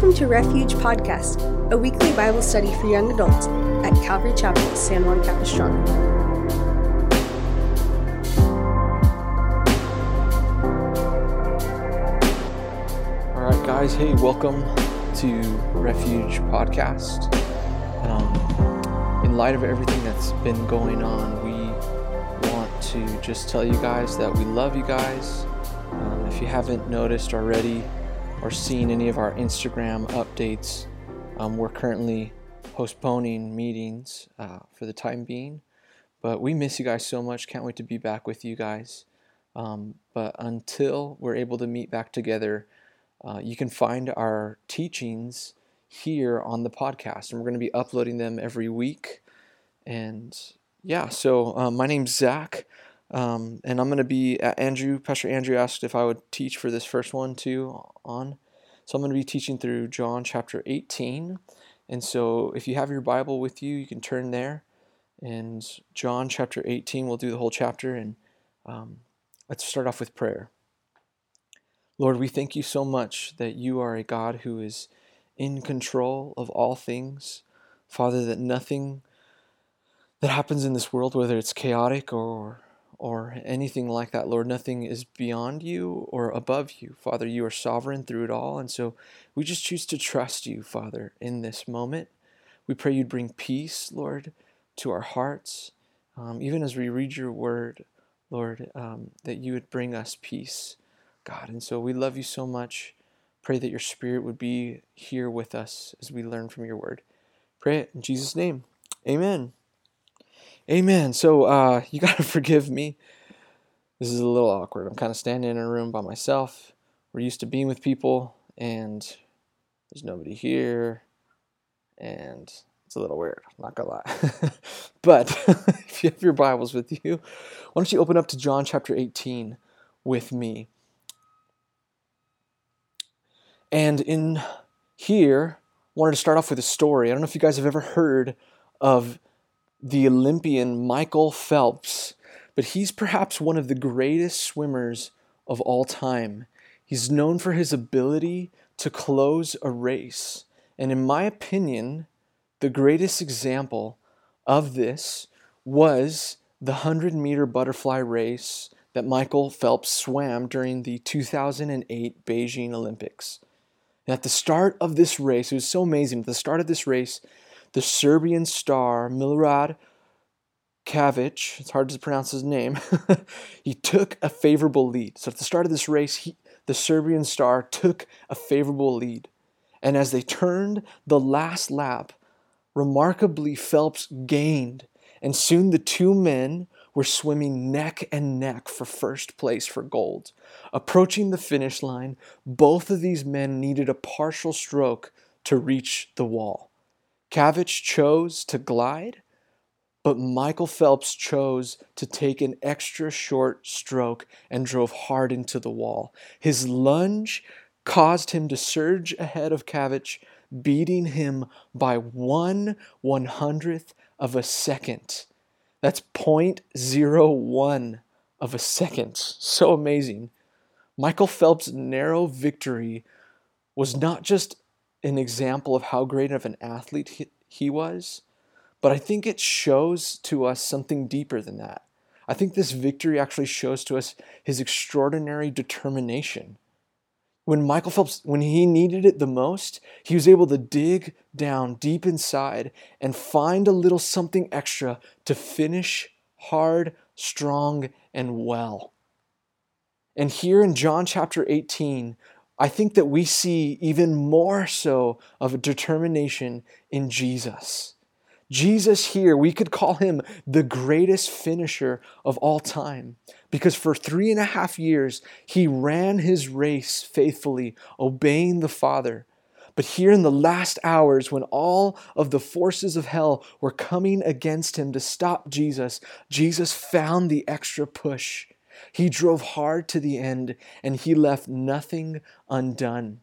Welcome to Refuge Podcast, a weekly Bible study for young adults at Calvary Chapel, San Juan Capistrano. All right, guys. Hey, welcome to Refuge Podcast. Um, in light of everything that's been going on, we want to just tell you guys that we love you guys. Um, if you haven't noticed already or seen any of our Instagram updates, um, we're currently postponing meetings uh, for the time being. But we miss you guys so much. Can't wait to be back with you guys. Um, but until we're able to meet back together, uh, you can find our teachings here on the podcast, and we're going to be uploading them every week. And yeah, so um, my name's Zach, um, and I'm going to be Andrew. Pastor Andrew asked if I would teach for this first one too on. So I'm going to be teaching through John chapter 18. And so if you have your Bible with you, you can turn there. And John chapter 18, we'll do the whole chapter. And um, let's start off with prayer. Lord, we thank you so much that you are a God who is in control of all things. Father, that nothing that happens in this world, whether it's chaotic or or anything like that, Lord, nothing is beyond you or above you. Father, you are sovereign through it all. And so we just choose to trust you, Father, in this moment. We pray you'd bring peace, Lord, to our hearts. Um, even as we read your word, Lord, um, that you would bring us peace, God. And so we love you so much. Pray that your spirit would be here with us as we learn from your word. Pray it in Jesus' name. Amen. Amen. So uh, you got to forgive me. This is a little awkward. I'm kind of standing in a room by myself. We're used to being with people, and there's nobody here. And it's a little weird, I'm not gonna lie. but if you have your Bibles with you, why don't you open up to John chapter 18 with me? And in here, wanted to start off with a story. I don't know if you guys have ever heard of the Olympian Michael Phelps, but he's perhaps one of the greatest swimmers of all time. He's known for his ability to close a race. And in my opinion, the greatest example of this was the 100 meter butterfly race that Michael Phelps swam during the 2008 Beijing Olympics. And at the start of this race, it was so amazing. At the start of this race, the Serbian star Milorad Kavic, it's hard to pronounce his name, he took a favorable lead. So at the start of this race, he, the Serbian star took a favorable lead. And as they turned the last lap, remarkably, Phelps gained. And soon the two men were swimming neck and neck for first place for gold. Approaching the finish line, both of these men needed a partial stroke to reach the wall. Kavic chose to glide, but Michael Phelps chose to take an extra short stroke and drove hard into the wall. His lunge caused him to surge ahead of Kavic, beating him by one one hundredth of a second. That's 0.01 of a second. So amazing. Michael Phelps' narrow victory was not just an example of how great of an athlete he, he was, but I think it shows to us something deeper than that. I think this victory actually shows to us his extraordinary determination. When Michael Phelps, when he needed it the most, he was able to dig down deep inside and find a little something extra to finish hard, strong, and well. And here in John chapter 18, I think that we see even more so of a determination in Jesus. Jesus here, we could call him the greatest finisher of all time because for three and a half years he ran his race faithfully, obeying the Father. But here in the last hours, when all of the forces of hell were coming against him to stop Jesus, Jesus found the extra push he drove hard to the end and he left nothing undone.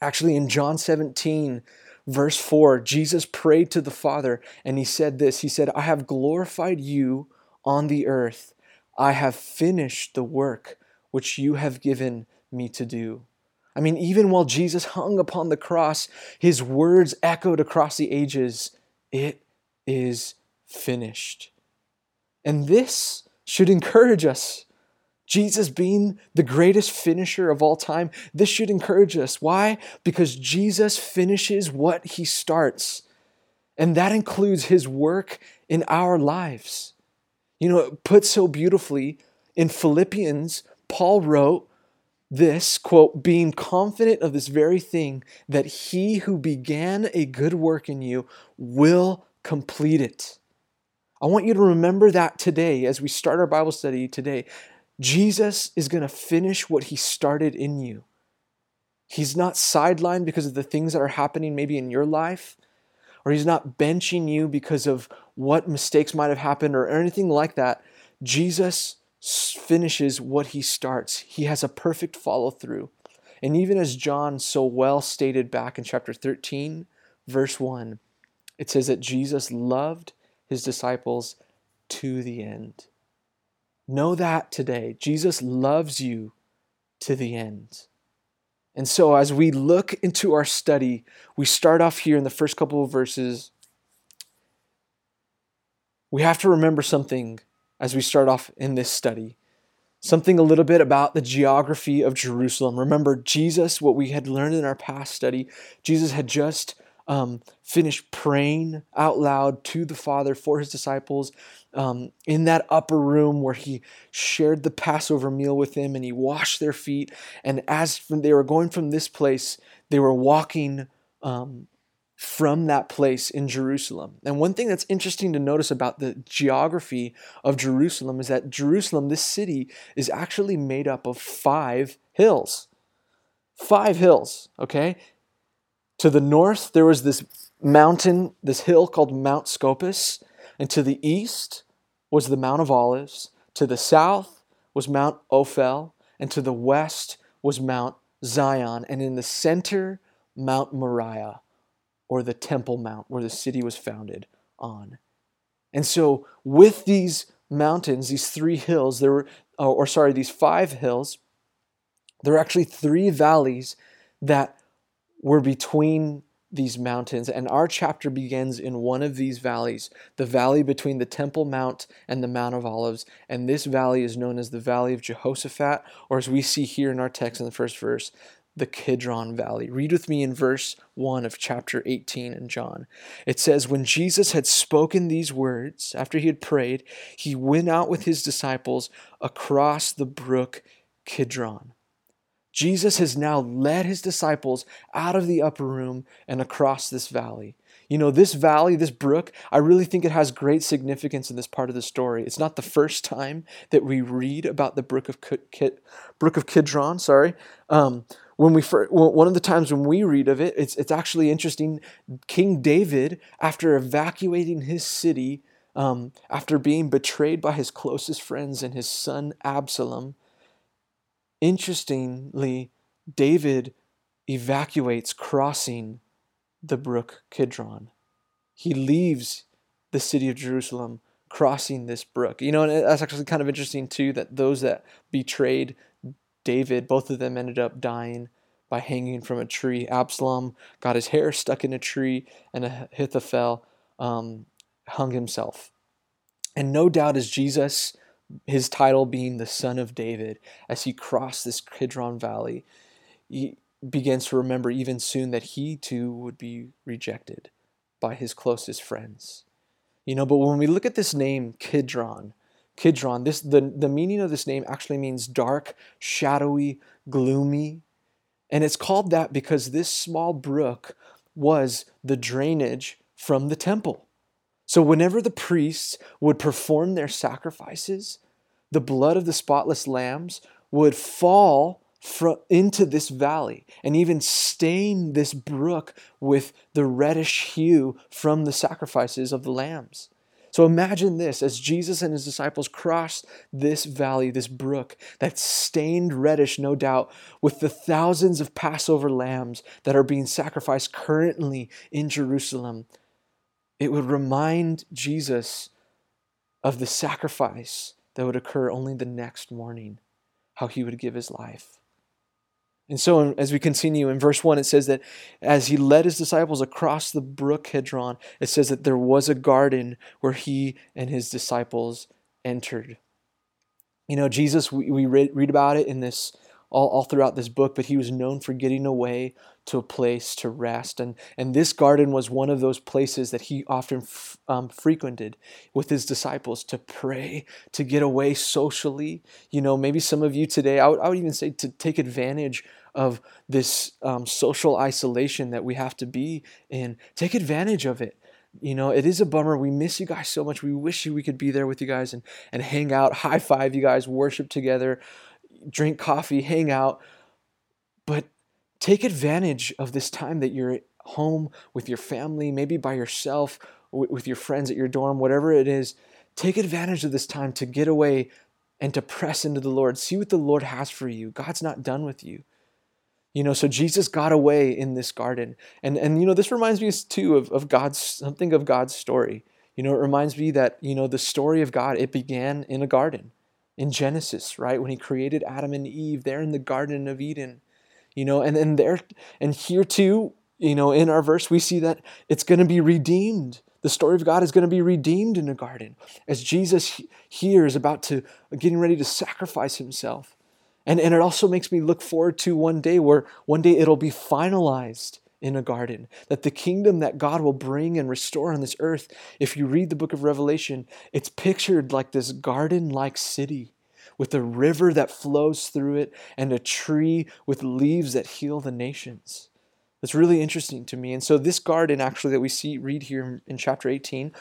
Actually, in John 17, verse 4, Jesus prayed to the Father and he said this He said, I have glorified you on the earth. I have finished the work which you have given me to do. I mean, even while Jesus hung upon the cross, his words echoed across the ages It is finished. And this should encourage us. Jesus being the greatest finisher of all time, this should encourage us. Why? Because Jesus finishes what he starts. And that includes his work in our lives. You know, put so beautifully in Philippians, Paul wrote this quote, being confident of this very thing, that he who began a good work in you will complete it. I want you to remember that today as we start our Bible study today. Jesus is going to finish what he started in you. He's not sidelined because of the things that are happening maybe in your life, or he's not benching you because of what mistakes might have happened or anything like that. Jesus finishes what he starts. He has a perfect follow through. And even as John so well stated back in chapter 13, verse 1, it says that Jesus loved his disciples to the end. Know that today. Jesus loves you to the end. And so, as we look into our study, we start off here in the first couple of verses. We have to remember something as we start off in this study. Something a little bit about the geography of Jerusalem. Remember, Jesus, what we had learned in our past study, Jesus had just um, finished praying out loud to the Father for his disciples um, in that upper room where he shared the Passover meal with them and he washed their feet. And as they were going from this place, they were walking um, from that place in Jerusalem. And one thing that's interesting to notice about the geography of Jerusalem is that Jerusalem, this city, is actually made up of five hills. Five hills, okay? To the north, there was this mountain, this hill called Mount Scopus. And to the east was the Mount of Olives. To the south was Mount Ophel. And to the west was Mount Zion. And in the center, Mount Moriah, or the Temple Mount, where the city was founded on. And so, with these mountains, these three hills, there were, uh, or sorry, these five hills, there are actually three valleys that we're between these mountains, and our chapter begins in one of these valleys, the valley between the Temple Mount and the Mount of Olives. And this valley is known as the Valley of Jehoshaphat, or as we see here in our text in the first verse, the Kidron Valley. Read with me in verse 1 of chapter 18 in John. It says, When Jesus had spoken these words, after he had prayed, he went out with his disciples across the brook Kidron. Jesus has now led his disciples out of the upper room and across this valley. You know, this valley, this brook, I really think it has great significance in this part of the story. It's not the first time that we read about the brook of brook of Kidron. Sorry, um, when we one of the times when we read of it, it's it's actually interesting. King David, after evacuating his city, um, after being betrayed by his closest friends and his son Absalom, Interestingly, David evacuates crossing the brook Kidron. He leaves the city of Jerusalem crossing this brook. You know, and that's actually kind of interesting too that those that betrayed David, both of them ended up dying by hanging from a tree. Absalom got his hair stuck in a tree, and Ahithophel um, hung himself. And no doubt, as Jesus his title being the Son of David, as he crossed this Kidron Valley, he begins to remember even soon that he too would be rejected by his closest friends. You know, but when we look at this name, Kidron, Kidron, this the, the meaning of this name actually means dark, shadowy, gloomy. And it's called that because this small brook was the drainage from the temple. So, whenever the priests would perform their sacrifices, the blood of the spotless lambs would fall into this valley and even stain this brook with the reddish hue from the sacrifices of the lambs. So imagine this as Jesus and his disciples crossed this valley, this brook that's stained reddish, no doubt, with the thousands of Passover lambs that are being sacrificed currently in Jerusalem it would remind Jesus of the sacrifice that would occur only the next morning, how he would give his life. And so, as we continue in verse 1, it says that as he led his disciples across the brook Kidron, it says that there was a garden where he and his disciples entered. You know, Jesus, we, we read, read about it in this all, all throughout this book, but he was known for getting away to a place to rest. And, and this garden was one of those places that he often f- um, frequented with his disciples to pray, to get away socially. You know, maybe some of you today, I would, I would even say to take advantage of this um, social isolation that we have to be in. Take advantage of it. You know, it is a bummer. We miss you guys so much. We wish we could be there with you guys and, and hang out, high five you guys, worship together drink coffee, hang out, but take advantage of this time that you're at home with your family, maybe by yourself, with your friends at your dorm, whatever it is. Take advantage of this time to get away and to press into the Lord. See what the Lord has for you. God's not done with you. You know, so Jesus got away in this garden. And and you know, this reminds me too of, of God's something of God's story. You know, it reminds me that, you know, the story of God, it began in a garden in Genesis, right? When he created Adam and Eve there in the Garden of Eden. You know, and, and there and here too, you know, in our verse, we see that it's going to be redeemed. The story of God is going to be redeemed in the garden as Jesus here is about to getting ready to sacrifice himself. And, and it also makes me look forward to one day where one day it'll be finalized in a garden. That the kingdom that God will bring and restore on this earth, if you read the book of Revelation, it's pictured like this garden like city with a river that flows through it and a tree with leaves that heal the nations. That's really interesting to me. And so, this garden, actually, that we see read here in chapter 18,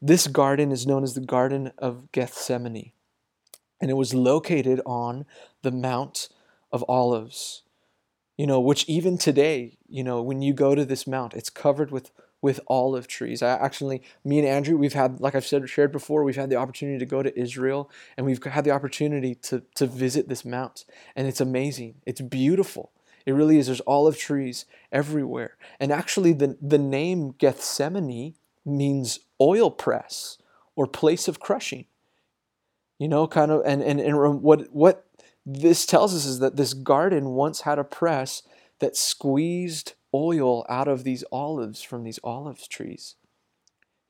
this garden is known as the Garden of Gethsemane. And it was located on the Mount of Olives you know, which even today, you know, when you go to this mount, it's covered with with olive trees. I actually, me and Andrew, we've had, like I've said, shared before, we've had the opportunity to go to Israel, and we've had the opportunity to to visit this mount, and it's amazing. It's beautiful. It really is. There's olive trees everywhere, and actually, the the name Gethsemane means oil press or place of crushing. You know, kind of, and and and what what this tells us is that this garden once had a press that squeezed oil out of these olives from these olive trees.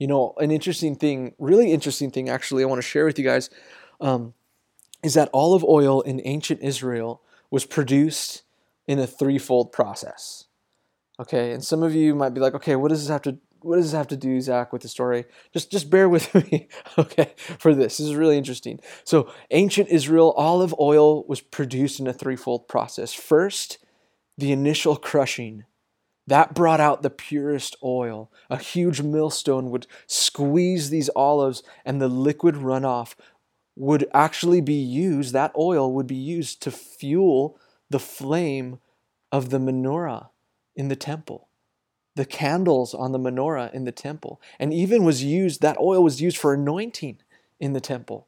You know, an interesting thing, really interesting thing, actually, I want to share with you guys um, is that olive oil in ancient Israel was produced in a threefold process. Okay, and some of you might be like, okay, what does this have to what does this have to do, Zach, with the story? Just just bear with me, okay, for this. This is really interesting. So, ancient Israel, olive oil was produced in a threefold process. First, the initial crushing. That brought out the purest oil. A huge millstone would squeeze these olives, and the liquid runoff would actually be used, that oil would be used to fuel the flame of the menorah in the temple the candles on the menorah in the temple, and even was used, that oil was used for anointing in the temple.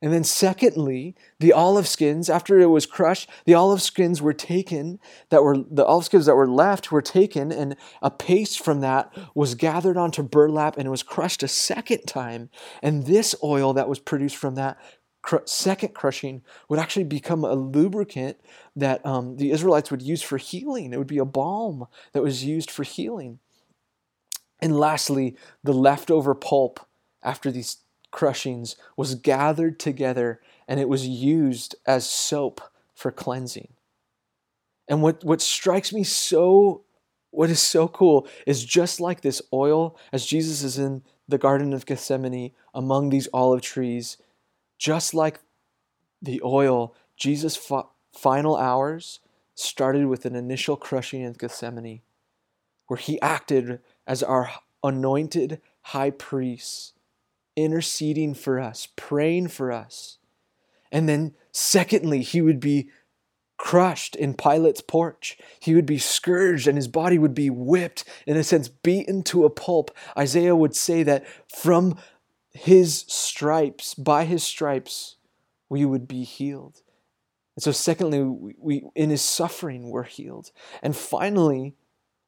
And then, secondly, the olive skins, after it was crushed, the olive skins were taken, that were the olive skins that were left were taken, and a paste from that was gathered onto burlap and it was crushed a second time. And this oil that was produced from that cr- second crushing would actually become a lubricant that um, the Israelites would use for healing. It would be a balm that was used for healing. And lastly, the leftover pulp after these crushings was gathered together and it was used as soap for cleansing. And what, what strikes me so, what is so cool is just like this oil, as Jesus is in the Garden of Gethsemane among these olive trees, just like the oil, Jesus' final hours started with an initial crushing in Gethsemane, where he acted as our anointed high priest, interceding for us, praying for us. And then, secondly, he would be crushed in Pilate's porch. He would be scourged and his body would be whipped, in a sense, beaten to a pulp. Isaiah would say that from his stripes, by his stripes, we would be healed. And so, secondly, we, we, in his suffering, we're healed. And finally,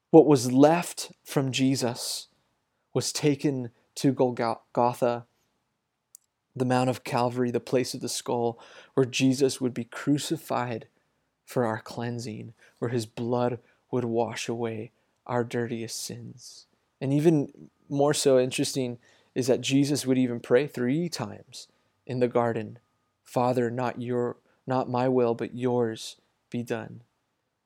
what was left from Jesus was taken to Golgotha, the Mount of Calvary, the place of the skull, where Jesus would be crucified for our cleansing, where his blood would wash away our dirtiest sins. And even more so interesting is that Jesus would even pray three times in the garden, Father, not your not my will, but yours be done.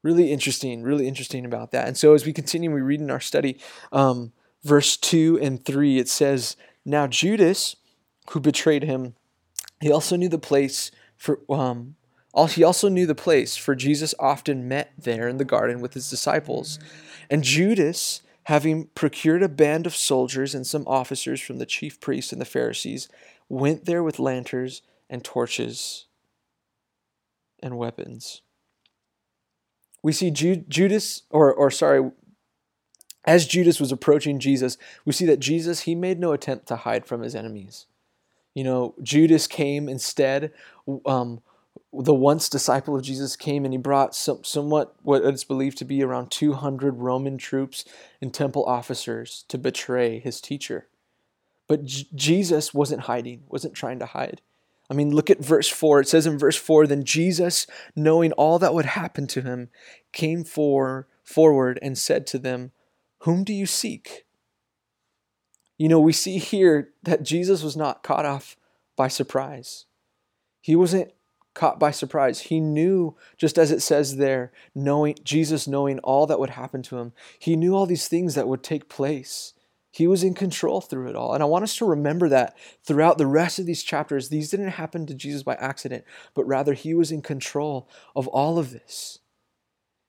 Really interesting, really interesting about that. And so as we continue, we read in our study, um, verse 2 and 3, it says, Now Judas, who betrayed him, he also knew the place for um, he also knew the place, for Jesus often met there in the garden with his disciples. And Judas, having procured a band of soldiers and some officers from the chief priests and the Pharisees, went there with lanterns and torches and weapons. We see Judas, or, or sorry, as Judas was approaching Jesus, we see that Jesus, he made no attempt to hide from his enemies. You know, Judas came instead. Um, the once disciple of Jesus came and he brought some, somewhat what is believed to be around 200 Roman troops and temple officers to betray his teacher. But J- Jesus wasn't hiding, wasn't trying to hide. I mean, look at verse 4. It says in verse 4 Then Jesus, knowing all that would happen to him, came for, forward and said to them, Whom do you seek? You know, we see here that Jesus was not caught off by surprise. He wasn't caught by surprise. He knew, just as it says there, knowing Jesus knowing all that would happen to him. He knew all these things that would take place. He was in control through it all. And I want us to remember that throughout the rest of these chapters, these didn't happen to Jesus by accident, but rather he was in control of all of this.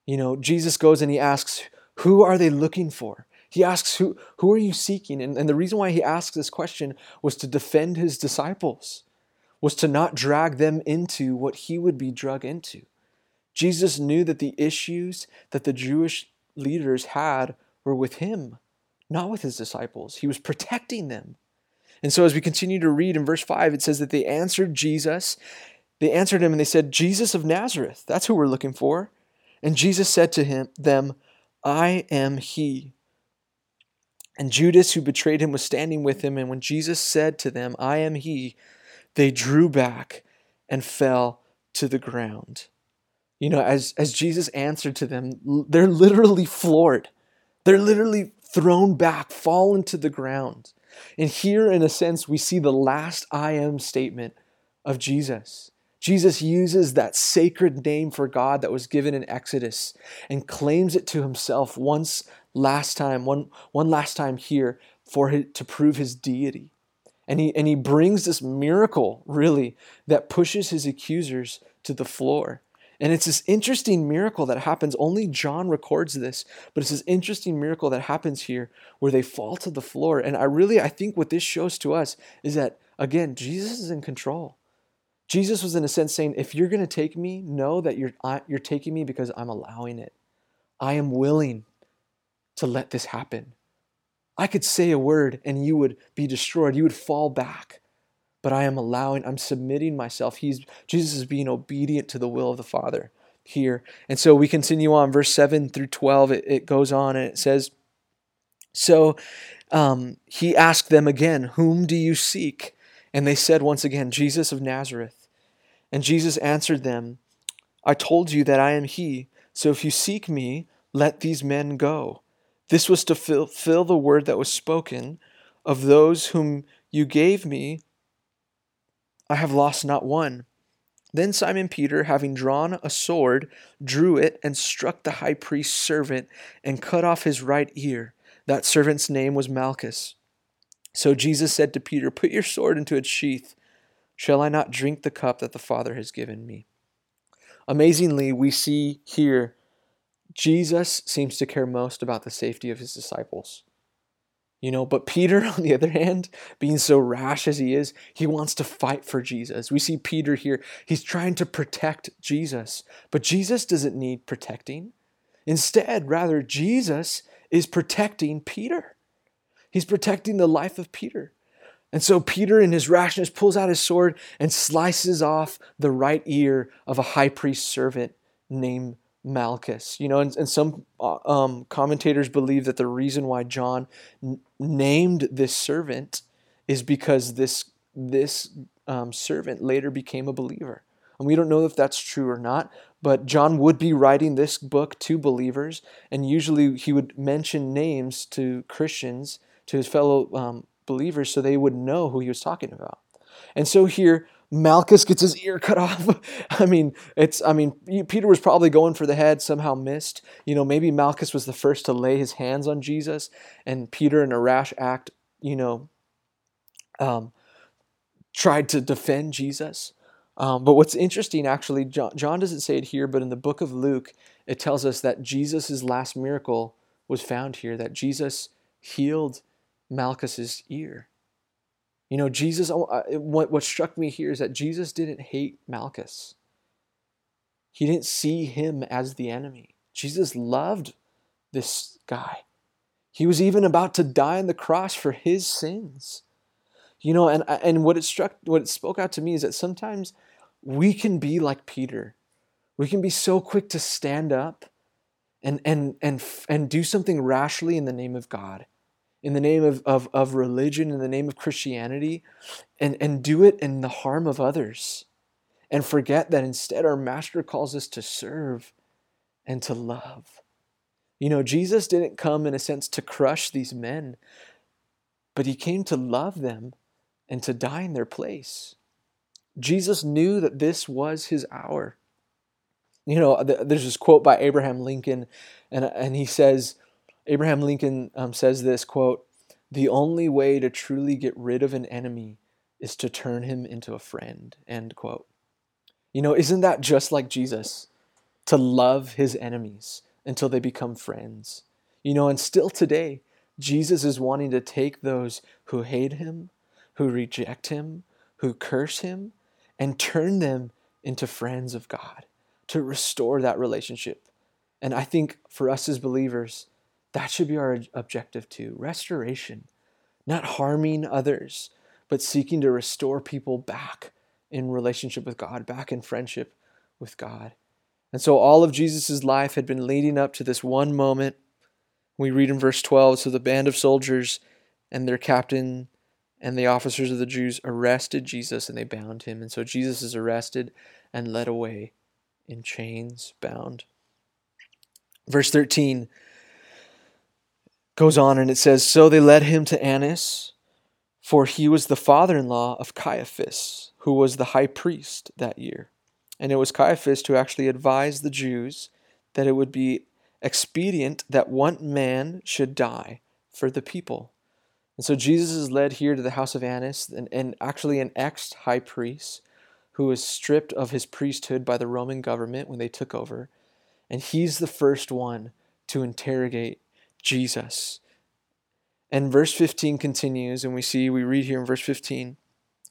You know, Jesus goes and he asks, Who are they looking for? He asks, Who, who are you seeking? And, and the reason why he asks this question was to defend his disciples, was to not drag them into what he would be drug into. Jesus knew that the issues that the Jewish leaders had were with him not with his disciples. He was protecting them. And so, as we continue to read in verse 5, it says that they answered Jesus. They answered him and they said, Jesus of Nazareth, that's who we're looking for. And Jesus said to him, them, I am he. And Judas, who betrayed him, was standing with him. And when Jesus said to them, I am he, they drew back and fell to the ground. You know, as, as Jesus answered to them, they're literally floored. They're literally thrown back, fallen to the ground. And here, in a sense, we see the last I am statement of Jesus. Jesus uses that sacred name for God that was given in Exodus and claims it to himself once last time, one, one last time here for his, to prove his deity. And he, and he brings this miracle, really, that pushes his accusers to the floor. And it's this interesting miracle that happens. Only John records this, but it's this interesting miracle that happens here where they fall to the floor. And I really, I think what this shows to us is that, again, Jesus is in control. Jesus was, in a sense, saying, if you're going to take me, know that you're, you're taking me because I'm allowing it. I am willing to let this happen. I could say a word and you would be destroyed. You would fall back but I am allowing, I'm submitting myself. He's Jesus is being obedient to the will of the Father here. And so we continue on, verse 7 through 12, it, it goes on and it says, So um, he asked them again, Whom do you seek? And they said once again, Jesus of Nazareth. And Jesus answered them, I told you that I am he. So if you seek me, let these men go. This was to fulfill the word that was spoken of those whom you gave me I have lost not one. Then Simon Peter, having drawn a sword, drew it and struck the high priest's servant and cut off his right ear. That servant's name was Malchus. So Jesus said to Peter, Put your sword into its sheath. Shall I not drink the cup that the Father has given me? Amazingly, we see here Jesus seems to care most about the safety of his disciples. You know, but Peter, on the other hand, being so rash as he is, he wants to fight for Jesus. We see Peter here, he's trying to protect Jesus, but Jesus doesn't need protecting. Instead, rather, Jesus is protecting Peter. He's protecting the life of Peter. And so Peter, in his rashness, pulls out his sword and slices off the right ear of a high priest servant named Malchus. You know, and, and some uh, um, commentators believe that the reason why John n- named this servant is because this this um, servant later became a believer. And we don't know if that's true or not, but John would be writing this book to believers, and usually he would mention names to Christians, to his fellow um, believers, so they would know who he was talking about. And so here, Malchus gets his ear cut off. I mean, it's I mean, Peter was probably going for the head, somehow missed. You know, maybe Malchus was the first to lay his hands on Jesus, and Peter, in a rash act, you know, um, tried to defend Jesus. Um, but what's interesting, actually, John, John doesn't say it here, but in the book of Luke, it tells us that Jesus' last miracle was found here, that Jesus healed Malchus's ear. You know, Jesus, uh, what, what struck me here is that Jesus didn't hate Malchus. He didn't see him as the enemy. Jesus loved this guy. He was even about to die on the cross for his sins. You know, and and what it struck, what it spoke out to me is that sometimes we can be like Peter. We can be so quick to stand up and and and and do something rashly in the name of God, in the name of, of, of religion, in the name of Christianity, and, and do it in the harm of others. And forget that instead our master calls us to serve and to love. You know, Jesus didn't come in a sense to crush these men, but he came to love them and to die in their place. Jesus knew that this was his hour. You know, there's this quote by Abraham Lincoln, and, and he says, Abraham Lincoln um, says this quote, the only way to truly get rid of an enemy is to turn him into a friend, end quote. You know, isn't that just like Jesus? To love his enemies until they become friends. You know, and still today, Jesus is wanting to take those who hate him, who reject him, who curse him, and turn them into friends of God, to restore that relationship. And I think for us as believers, that should be our objective too restoration, not harming others, but seeking to restore people back in relationship with God, back in friendship with God. And so all of Jesus' life had been leading up to this one moment. We read in verse 12 So the band of soldiers and their captain and the officers of the Jews arrested Jesus and they bound him. And so Jesus is arrested and led away in chains, bound. Verse 13 goes on and it says So they led him to Annas, for he was the father in law of Caiaphas, who was the high priest that year. And it was Caiaphas who actually advised the Jews that it would be expedient that one man should die for the people. And so Jesus is led here to the house of Annas, and, and actually an ex high priest who was stripped of his priesthood by the Roman government when they took over. And he's the first one to interrogate Jesus. And verse 15 continues, and we see, we read here in verse 15,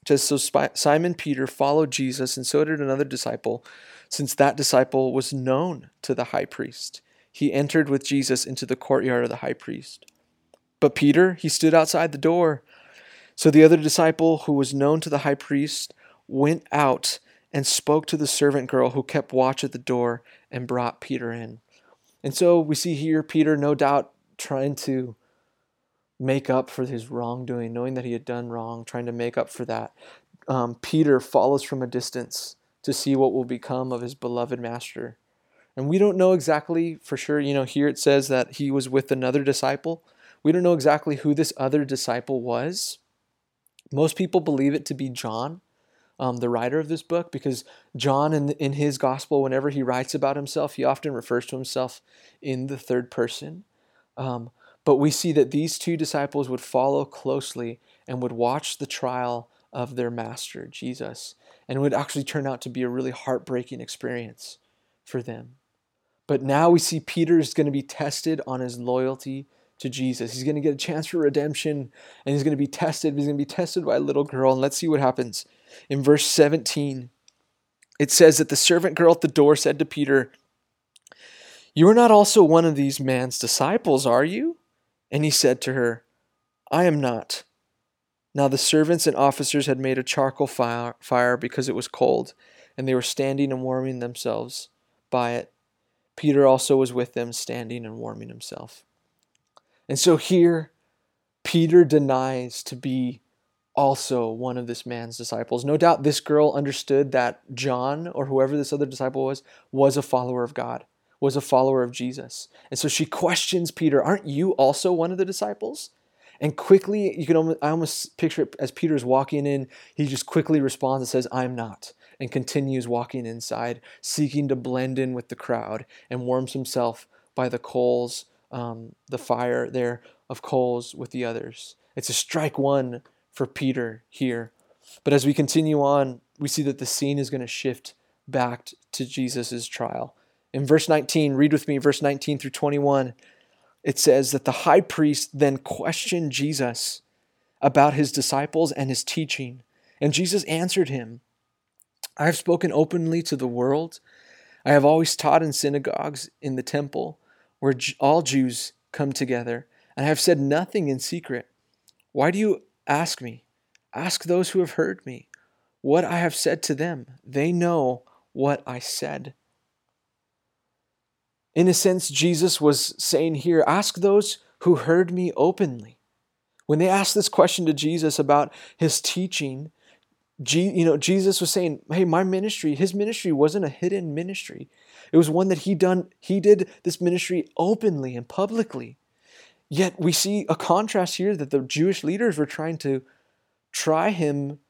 it says, So Simon Peter followed Jesus, and so did another disciple, since that disciple was known to the high priest. He entered with Jesus into the courtyard of the high priest. But Peter, he stood outside the door. So the other disciple, who was known to the high priest, went out and spoke to the servant girl who kept watch at the door and brought Peter in. And so we see here Peter, no doubt, trying to make up for his wrongdoing, knowing that he had done wrong, trying to make up for that. Um, Peter follows from a distance to see what will become of his beloved master. And we don't know exactly for sure. You know, here it says that he was with another disciple. We don't know exactly who this other disciple was. Most people believe it to be John, um, the writer of this book, because John, in, in his gospel, whenever he writes about himself, he often refers to himself in the third person. Um, but we see that these two disciples would follow closely and would watch the trial of their master, Jesus, and it would actually turn out to be a really heartbreaking experience for them. But now we see Peter is going to be tested on his loyalty to Jesus. He's going to get a chance for redemption and he's going to be tested. He's going to be tested by a little girl. And let's see what happens. In verse 17, it says that the servant girl at the door said to Peter, you are not also one of these man's disciples, are you? And he said to her, I am not. Now the servants and officers had made a charcoal fire because it was cold, and they were standing and warming themselves by it. Peter also was with them, standing and warming himself. And so here, Peter denies to be also one of this man's disciples. No doubt this girl understood that John, or whoever this other disciple was, was a follower of God, was a follower of Jesus. And so she questions Peter, Aren't you also one of the disciples? And quickly, you can almost, I almost picture it as Peter's walking in, he just quickly responds and says, I'm not, and continues walking inside, seeking to blend in with the crowd, and warms himself by the coals, um, the fire there of coals with the others. It's a strike one for Peter here. But as we continue on, we see that the scene is going to shift back to Jesus' trial. In verse 19, read with me, verse 19 through 21, it says that the high priest then questioned Jesus about his disciples and his teaching. And Jesus answered him I have spoken openly to the world. I have always taught in synagogues in the temple where all Jews come together, and I have said nothing in secret. Why do you Ask me. Ask those who have heard me what I have said to them. They know what I said. In a sense, Jesus was saying here ask those who heard me openly. When they asked this question to Jesus about his teaching, you know, Jesus was saying, "Hey, my ministry, his ministry wasn't a hidden ministry. It was one that he done he did this ministry openly and publicly. Yet we see a contrast here that the Jewish leaders were trying to try him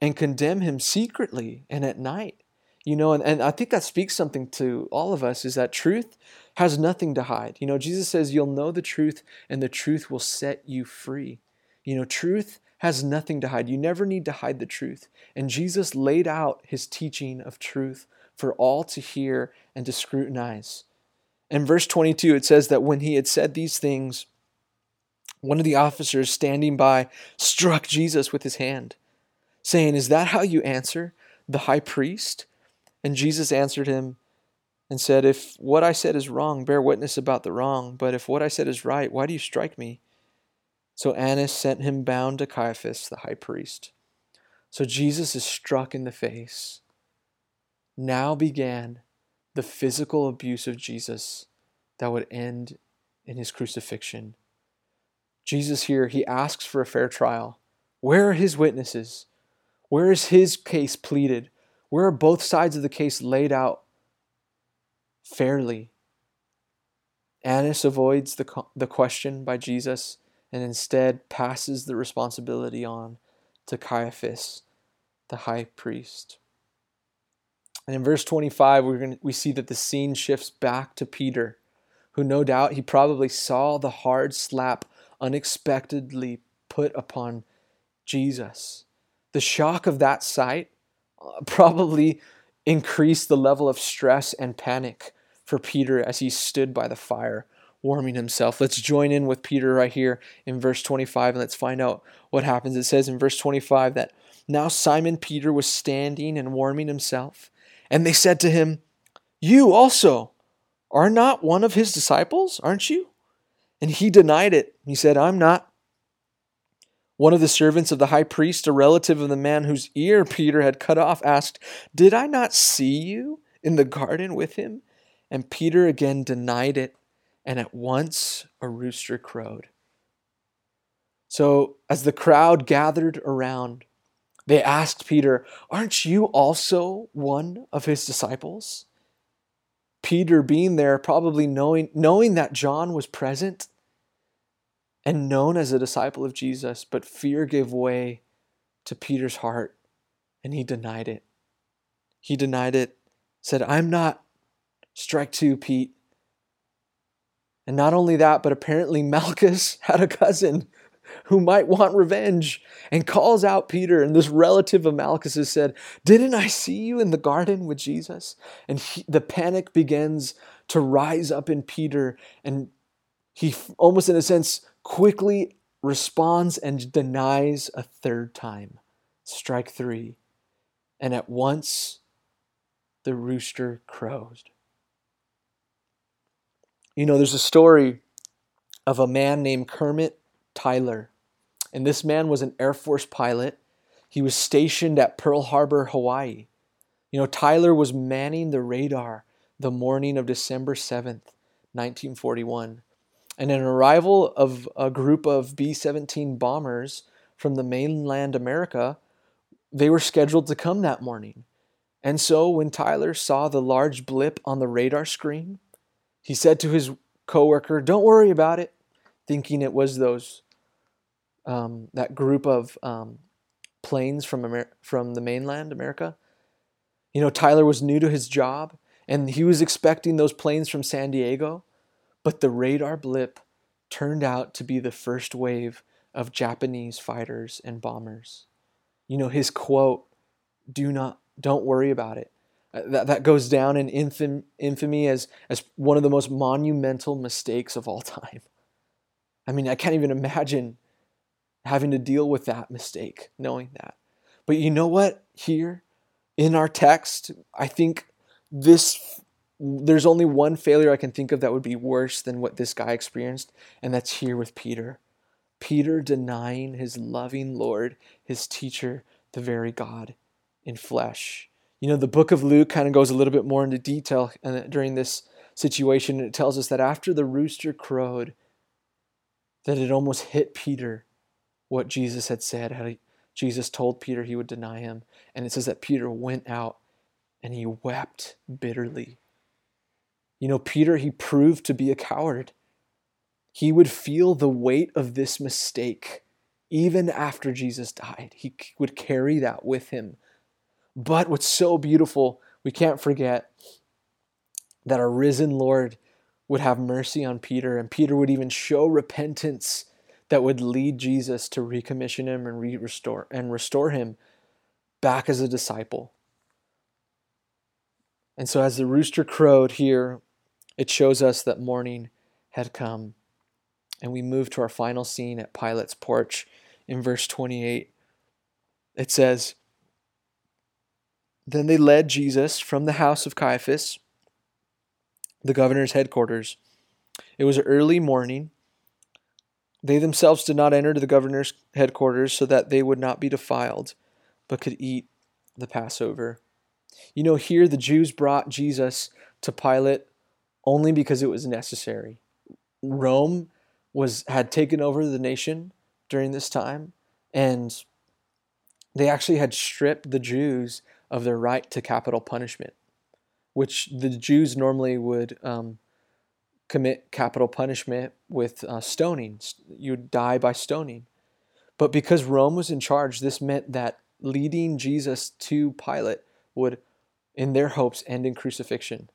and condemn him secretly and at night. You know, and, and I think that speaks something to all of us is that truth has nothing to hide. You know, Jesus says, You'll know the truth, and the truth will set you free. You know, truth has nothing to hide. You never need to hide the truth. And Jesus laid out his teaching of truth for all to hear and to scrutinize. In verse 22, it says that when he had said these things, one of the officers standing by struck Jesus with his hand, saying, Is that how you answer the high priest? And Jesus answered him and said, If what I said is wrong, bear witness about the wrong. But if what I said is right, why do you strike me? So Annas sent him bound to Caiaphas, the high priest. So Jesus is struck in the face. Now began the physical abuse of Jesus that would end in his crucifixion. Jesus here, he asks for a fair trial. Where are his witnesses? Where is his case pleaded? Where are both sides of the case laid out fairly? Annas avoids the, the question by Jesus and instead passes the responsibility on to Caiaphas, the high priest. And in verse 25, we're to, we see that the scene shifts back to Peter, who no doubt he probably saw the hard slap unexpectedly put upon Jesus. The shock of that sight Uh, probably increased the level of stress and panic for Peter as he stood by the fire warming himself. Let's join in with Peter right here in verse 25 and let's find out what happens. It says in verse 25 that now Simon Peter was standing and warming himself. And they said to him, You also are not one of his disciples, aren't you? And he denied it. He said, I'm not. One of the servants of the high priest, a relative of the man whose ear Peter had cut off, asked, Did I not see you in the garden with him? And Peter again denied it, and at once a rooster crowed. So, as the crowd gathered around, they asked Peter, Aren't you also one of his disciples? Peter, being there, probably knowing, knowing that John was present and known as a disciple of Jesus, but fear gave way to Peter's heart and he denied it. He denied it, said, I'm not. Strike two, Pete. And not only that, but apparently Malchus had a cousin who might want revenge and calls out Peter. And this relative of Malchus said, Didn't I see you in the garden with Jesus? And he, the panic begins to rise up in Peter. And he, almost in a sense, quickly responds and denies a third time. Strike three. And at once the rooster crows. You know, there's a story of a man named Kermit Tyler. And this man was an Air Force pilot. He was stationed at Pearl Harbor, Hawaii. You know, Tyler was manning the radar the morning of December 7th, 1941. And an arrival of a group of B 17 bombers from the mainland America, they were scheduled to come that morning. And so when Tyler saw the large blip on the radar screen, he said to his coworker, "Don't worry about it," thinking it was those um, that group of um, planes from Amer- from the mainland America. You know, Tyler was new to his job, and he was expecting those planes from San Diego, but the radar blip turned out to be the first wave of Japanese fighters and bombers. You know, his quote, "Do not, don't worry about it." Uh, that, that goes down in infam, infamy as, as one of the most monumental mistakes of all time. I mean, I can't even imagine having to deal with that mistake, knowing that. But you know what? Here in our text, I think this there's only one failure I can think of that would be worse than what this guy experienced, and that's here with Peter. Peter denying his loving Lord, his teacher, the very God in flesh. You know, the book of Luke kind of goes a little bit more into detail uh, during this situation. It tells us that after the rooster crowed, that it almost hit Peter what Jesus had said, how Jesus told Peter he would deny him. And it says that Peter went out and he wept bitterly. You know, Peter, he proved to be a coward. He would feel the weight of this mistake even after Jesus died. He would carry that with him. But what's so beautiful, we can't forget that our risen Lord would have mercy on Peter, and Peter would even show repentance that would lead Jesus to recommission him and re- restore and restore him back as a disciple. And so as the rooster crowed here, it shows us that morning had come. And we move to our final scene at Pilate's porch in verse 28. It says, Then they led Jesus from the house of Caiaphas, the governor's headquarters. It was early morning they themselves did not enter the governor's headquarters so that they would not be defiled, but could eat the Passover. You know, here the Jews brought Jesus to Pilate only because it was necessary. Rome was had taken over the nation during this time, and they actually had stripped the Jews of their right to capital punishment, which the Jews normally would um, commit capital punishment with uh, stoning. You would die by stoning. But because Rome was in charge, this meant that leading Jesus to Pilate would, in their hopes, end in crucifixion.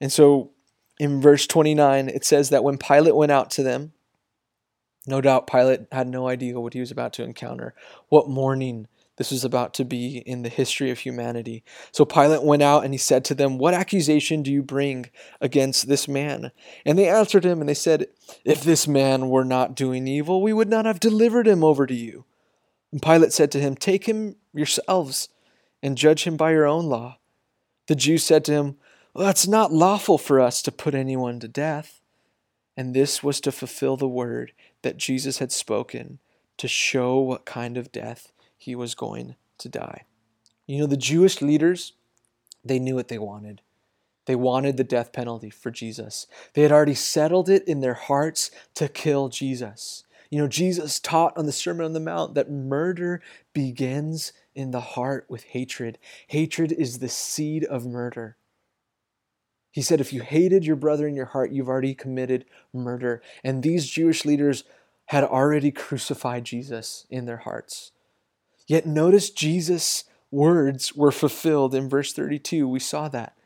And so in verse 29, it says that when Pilate went out to them, no doubt Pilate had no idea what he was about to encounter, what mourning this was about to be in the history of humanity. So Pilate went out and he said to them, What accusation do you bring against this man? And they answered him and they said, If this man were not doing evil, we would not have delivered him over to you. And Pilate said to him, Take him yourselves and judge him by your own law. The Jews said to him, well, It's not lawful for us to put anyone to death. And this was to fulfill the word that Jesus had spoken to show what kind of death he was going to die. You know, the Jewish leaders, they knew what they wanted. They wanted the death penalty for Jesus. They had already settled it in their hearts to kill Jesus. You know, Jesus taught on the Sermon on the Mount that murder begins in the heart with hatred. Hatred is the seed of murder. He said, if you hated your brother in your heart, you've already committed murder. And these Jewish leaders had already crucified Jesus in their hearts. Yet notice Jesus' words were fulfilled in verse 32. We saw that.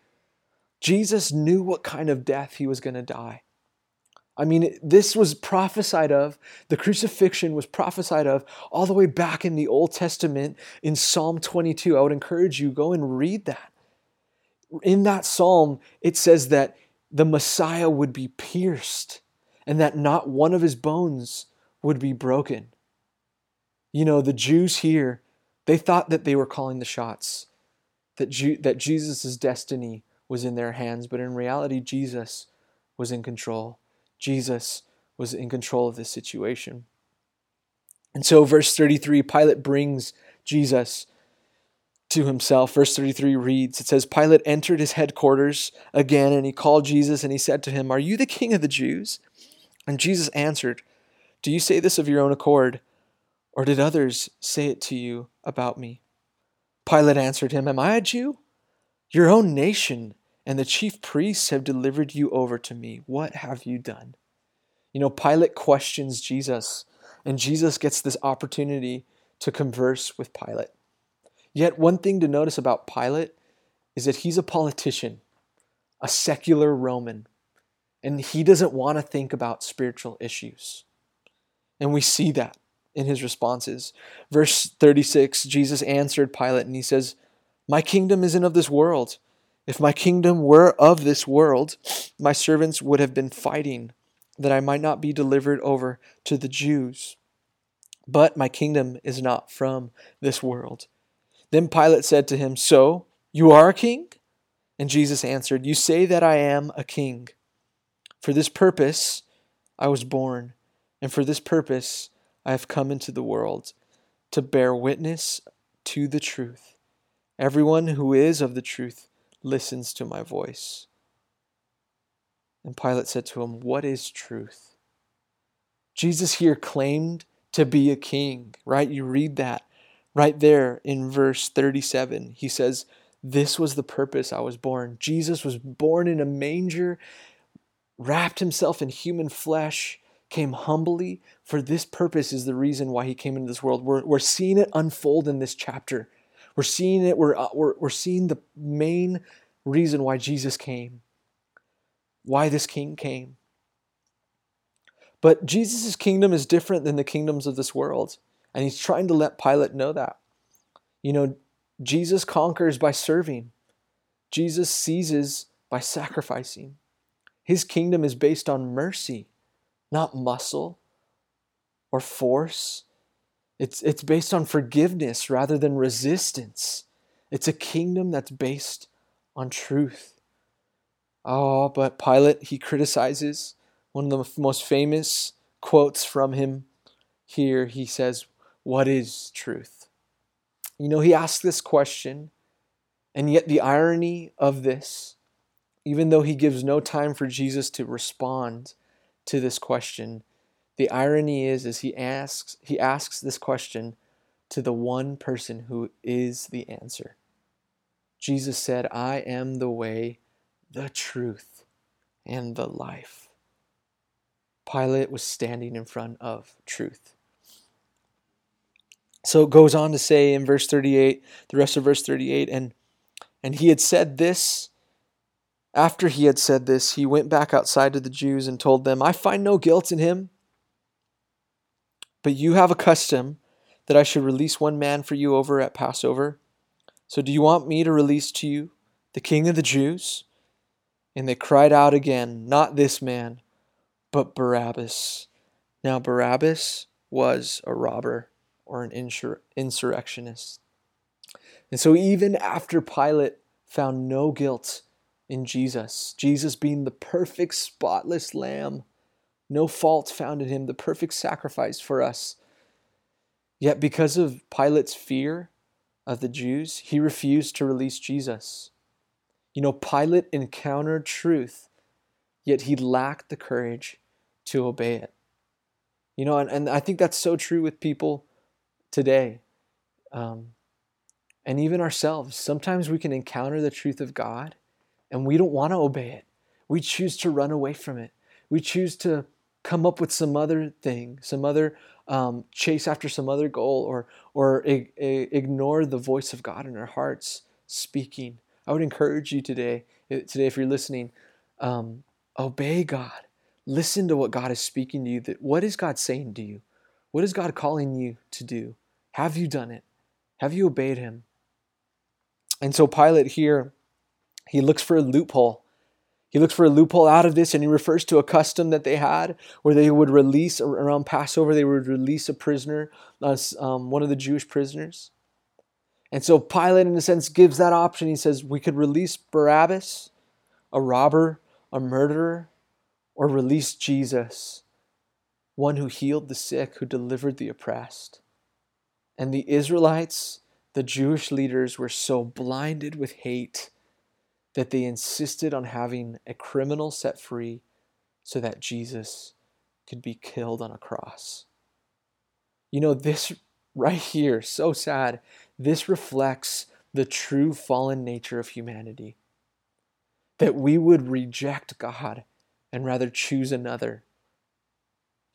Jesus knew what kind of death he was going to die. I mean, this was prophesied of, the crucifixion was prophesied of all the way back in the Old Testament in Psalm 22. I would encourage you, go and read that. In that psalm, it says that the Messiah would be pierced and that not one of his bones would be broken. You know, the Jews here, they thought that they were calling the shots, that, Ju- that Jesus' destiny was in their hands, but in reality, Jesus was in control. Jesus was in control of this situation. And so, verse 33, Pilate brings Jesus to himself. Verse 33 reads It says, Pilate entered his headquarters again, and he called Jesus, and he said to him, Are you the king of the Jews? And Jesus answered, Do you say this of your own accord? or did others say it to you about me? Pilate answered him, Am I a Jew? Your own nation and the chief priests have delivered you over to me. What have you done? You know, Pilate questions Jesus, and Jesus gets this opportunity to converse with Pilate. Yet, one thing to notice about Pilate is that he's a politician, a secular Roman, and he doesn't want to think about spiritual issues. And we see that in his responses. Verse 36 Jesus answered Pilate and he says, My kingdom isn't of this world. If my kingdom were of this world, my servants would have been fighting that I might not be delivered over to the Jews. But my kingdom is not from this world. Then Pilate said to him, So, you are a king? And Jesus answered, You say that I am a king. For this purpose I was born, and for this purpose I have come into the world to bear witness to the truth. Everyone who is of the truth listens to my voice. And Pilate said to him, What is truth? Jesus here claimed to be a king, right? You read that right there in verse 37. He says, This was the purpose I was born. Jesus was born in a manger, wrapped himself in human flesh came humbly for this purpose is the reason why he came into this world. We're, we're seeing it unfold in this chapter. We're seeing it, we're, uh, we're, we're seeing the main reason why Jesus came, why this king came. But Jesus' kingdom is different than the kingdoms of this world. And he's trying to let Pilate know that. You know, Jesus conquers by serving, Jesus seizes by sacrificing. His kingdom is based on mercy not muscle or force. It's, it's based on forgiveness rather than resistance. It's a kingdom that's based on truth. Oh, but Pilate, he criticizes one of the most famous quotes from him here. He says, What is truth? You know, he asks this question, and yet the irony of this, even though he gives no time for Jesus to respond, to this question. The irony is, is he asks he asks this question to the one person who is the answer. Jesus said, I am the way, the truth, and the life. Pilate was standing in front of truth. So it goes on to say in verse 38, the rest of verse 38, and and he had said this after he had said this, he went back outside to the Jews and told them, I find no guilt in him. But you have a custom that I should release one man for you over at Passover. So do you want me to release to you the king of the Jews? And they cried out again, Not this man, but Barabbas. Now, Barabbas was a robber or an insur- insurrectionist. And so, even after Pilate found no guilt in Jesus. Jesus being the perfect, spotless lamb, no fault found in him, the perfect sacrifice for us. Yet, because of Pilate's fear of the Jews, he refused to release Jesus. You know, Pilate encountered truth, yet he lacked the courage to obey it. You know, and, and I think that's so true with people today. Um, and even ourselves. Sometimes we can encounter the truth of God and we don't want to obey it. We choose to run away from it. We choose to come up with some other thing, some other um, chase after some other goal, or or ig- ignore the voice of God in our hearts speaking. I would encourage you today, today if you're listening, um, obey God. Listen to what God is speaking to you. That what is God saying to you? What is God calling you to do? Have you done it? Have you obeyed Him? And so Pilate here he looks for a loophole. He looks for a loophole out of this, and he refers to a custom that they had where they would release around Passover, they would release a prisoner, um, one of the Jewish prisoners. And so Pilate, in a sense, gives that option. He says, We could release Barabbas, a robber, a murderer, or release Jesus, one who healed the sick, who delivered the oppressed. And the Israelites, the Jewish leaders, were so blinded with hate that they insisted on having a criminal set free so that Jesus could be killed on a cross. You know, this right here, so sad. This reflects the true fallen nature of humanity. That we would reject God and rather choose another.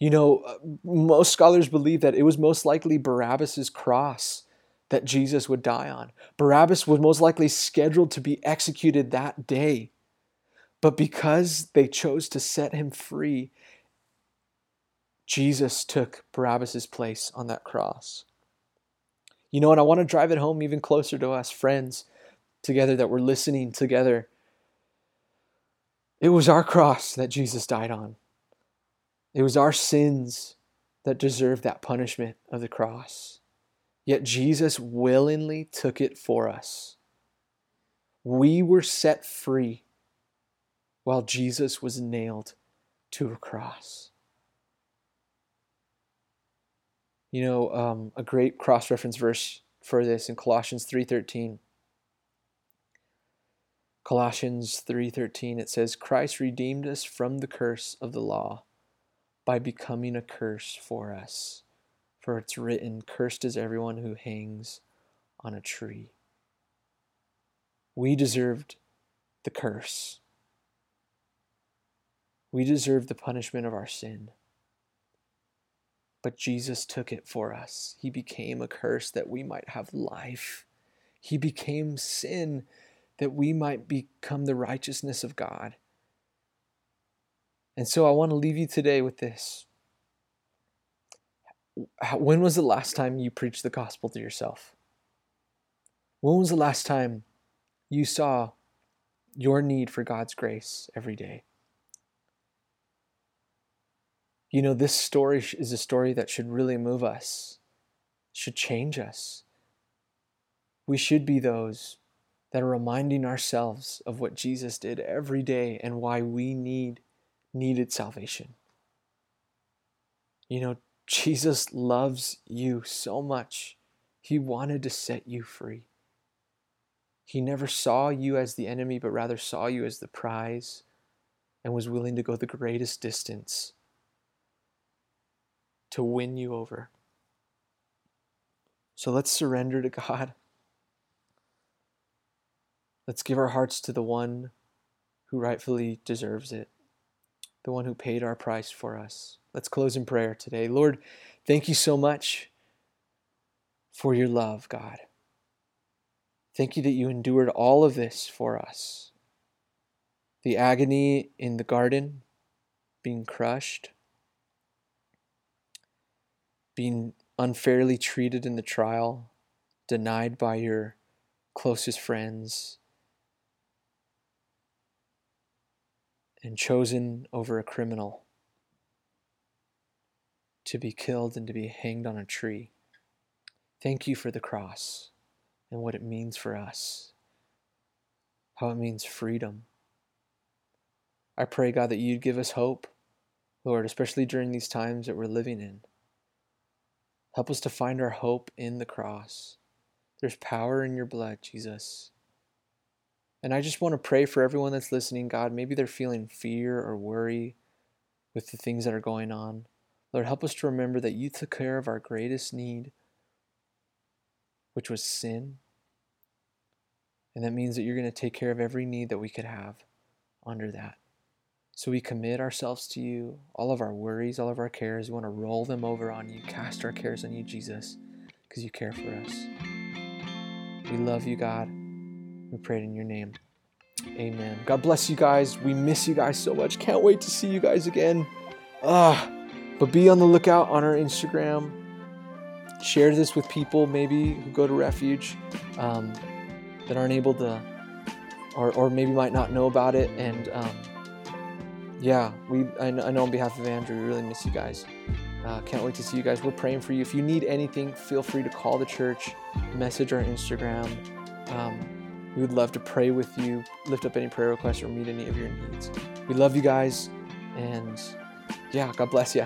You know, uh, most scholars believe that it was most likely Barabbas's cross that Jesus would die on. Barabbas was most likely scheduled to be executed that day. But because they chose to set him free, Jesus took Barabbas's place on that cross. You know, and I want to drive it home even closer to us, friends, together that we're listening together. It was our cross that Jesus died on. It was our sins that deserved that punishment of the cross. Yet Jesus willingly took it for us. We were set free while Jesus was nailed to a cross. You know, um, a great cross-reference verse for this in Colossians 3:13. Colossians 3:13 it says Christ redeemed us from the curse of the law by becoming a curse for us. For it's written, cursed is everyone who hangs on a tree. We deserved the curse. We deserved the punishment of our sin. But Jesus took it for us. He became a curse that we might have life. He became sin that we might become the righteousness of God. And so I want to leave you today with this. When was the last time you preached the gospel to yourself? When was the last time you saw your need for God's grace every day? You know, this story is a story that should really move us, should change us. We should be those that are reminding ourselves of what Jesus did every day and why we need needed salvation. You know, Jesus loves you so much. He wanted to set you free. He never saw you as the enemy, but rather saw you as the prize and was willing to go the greatest distance to win you over. So let's surrender to God. Let's give our hearts to the one who rightfully deserves it, the one who paid our price for us. Let's close in prayer today. Lord, thank you so much for your love, God. Thank you that you endured all of this for us. The agony in the garden, being crushed, being unfairly treated in the trial, denied by your closest friends, and chosen over a criminal to be killed and to be hanged on a tree. Thank you for the cross and what it means for us, how it means freedom. I pray, God, that you'd give us hope, Lord, especially during these times that we're living in. Help us to find our hope in the cross. There's power in your blood, Jesus. And I just want to pray for everyone that's listening, God. Maybe they're feeling fear or worry with the things that are going on. Lord, help us to remember that you took care of our greatest need, which was sin. And that means that you're going to take care of every need that we could have under that. So we commit ourselves to you, all of our worries, all of our cares. We want to roll them over on you, cast our cares on you, Jesus, because you care for us. We love you, God. We pray it in your name. Amen. God bless you guys. We miss you guys so much. Can't wait to see you guys again. Ah, but be on the lookout on our Instagram. Share this with people maybe who go to refuge um, that aren't able to, or, or maybe might not know about it. And um, yeah, we I know, I know, on behalf of Andrew, we really miss you guys. Uh, can't wait to see you guys. We're praying for you. If you need anything, feel free to call the church, message our Instagram. Um, we would love to pray with you, lift up any prayer requests, or meet any of your needs. We love you guys, and yeah, God bless you.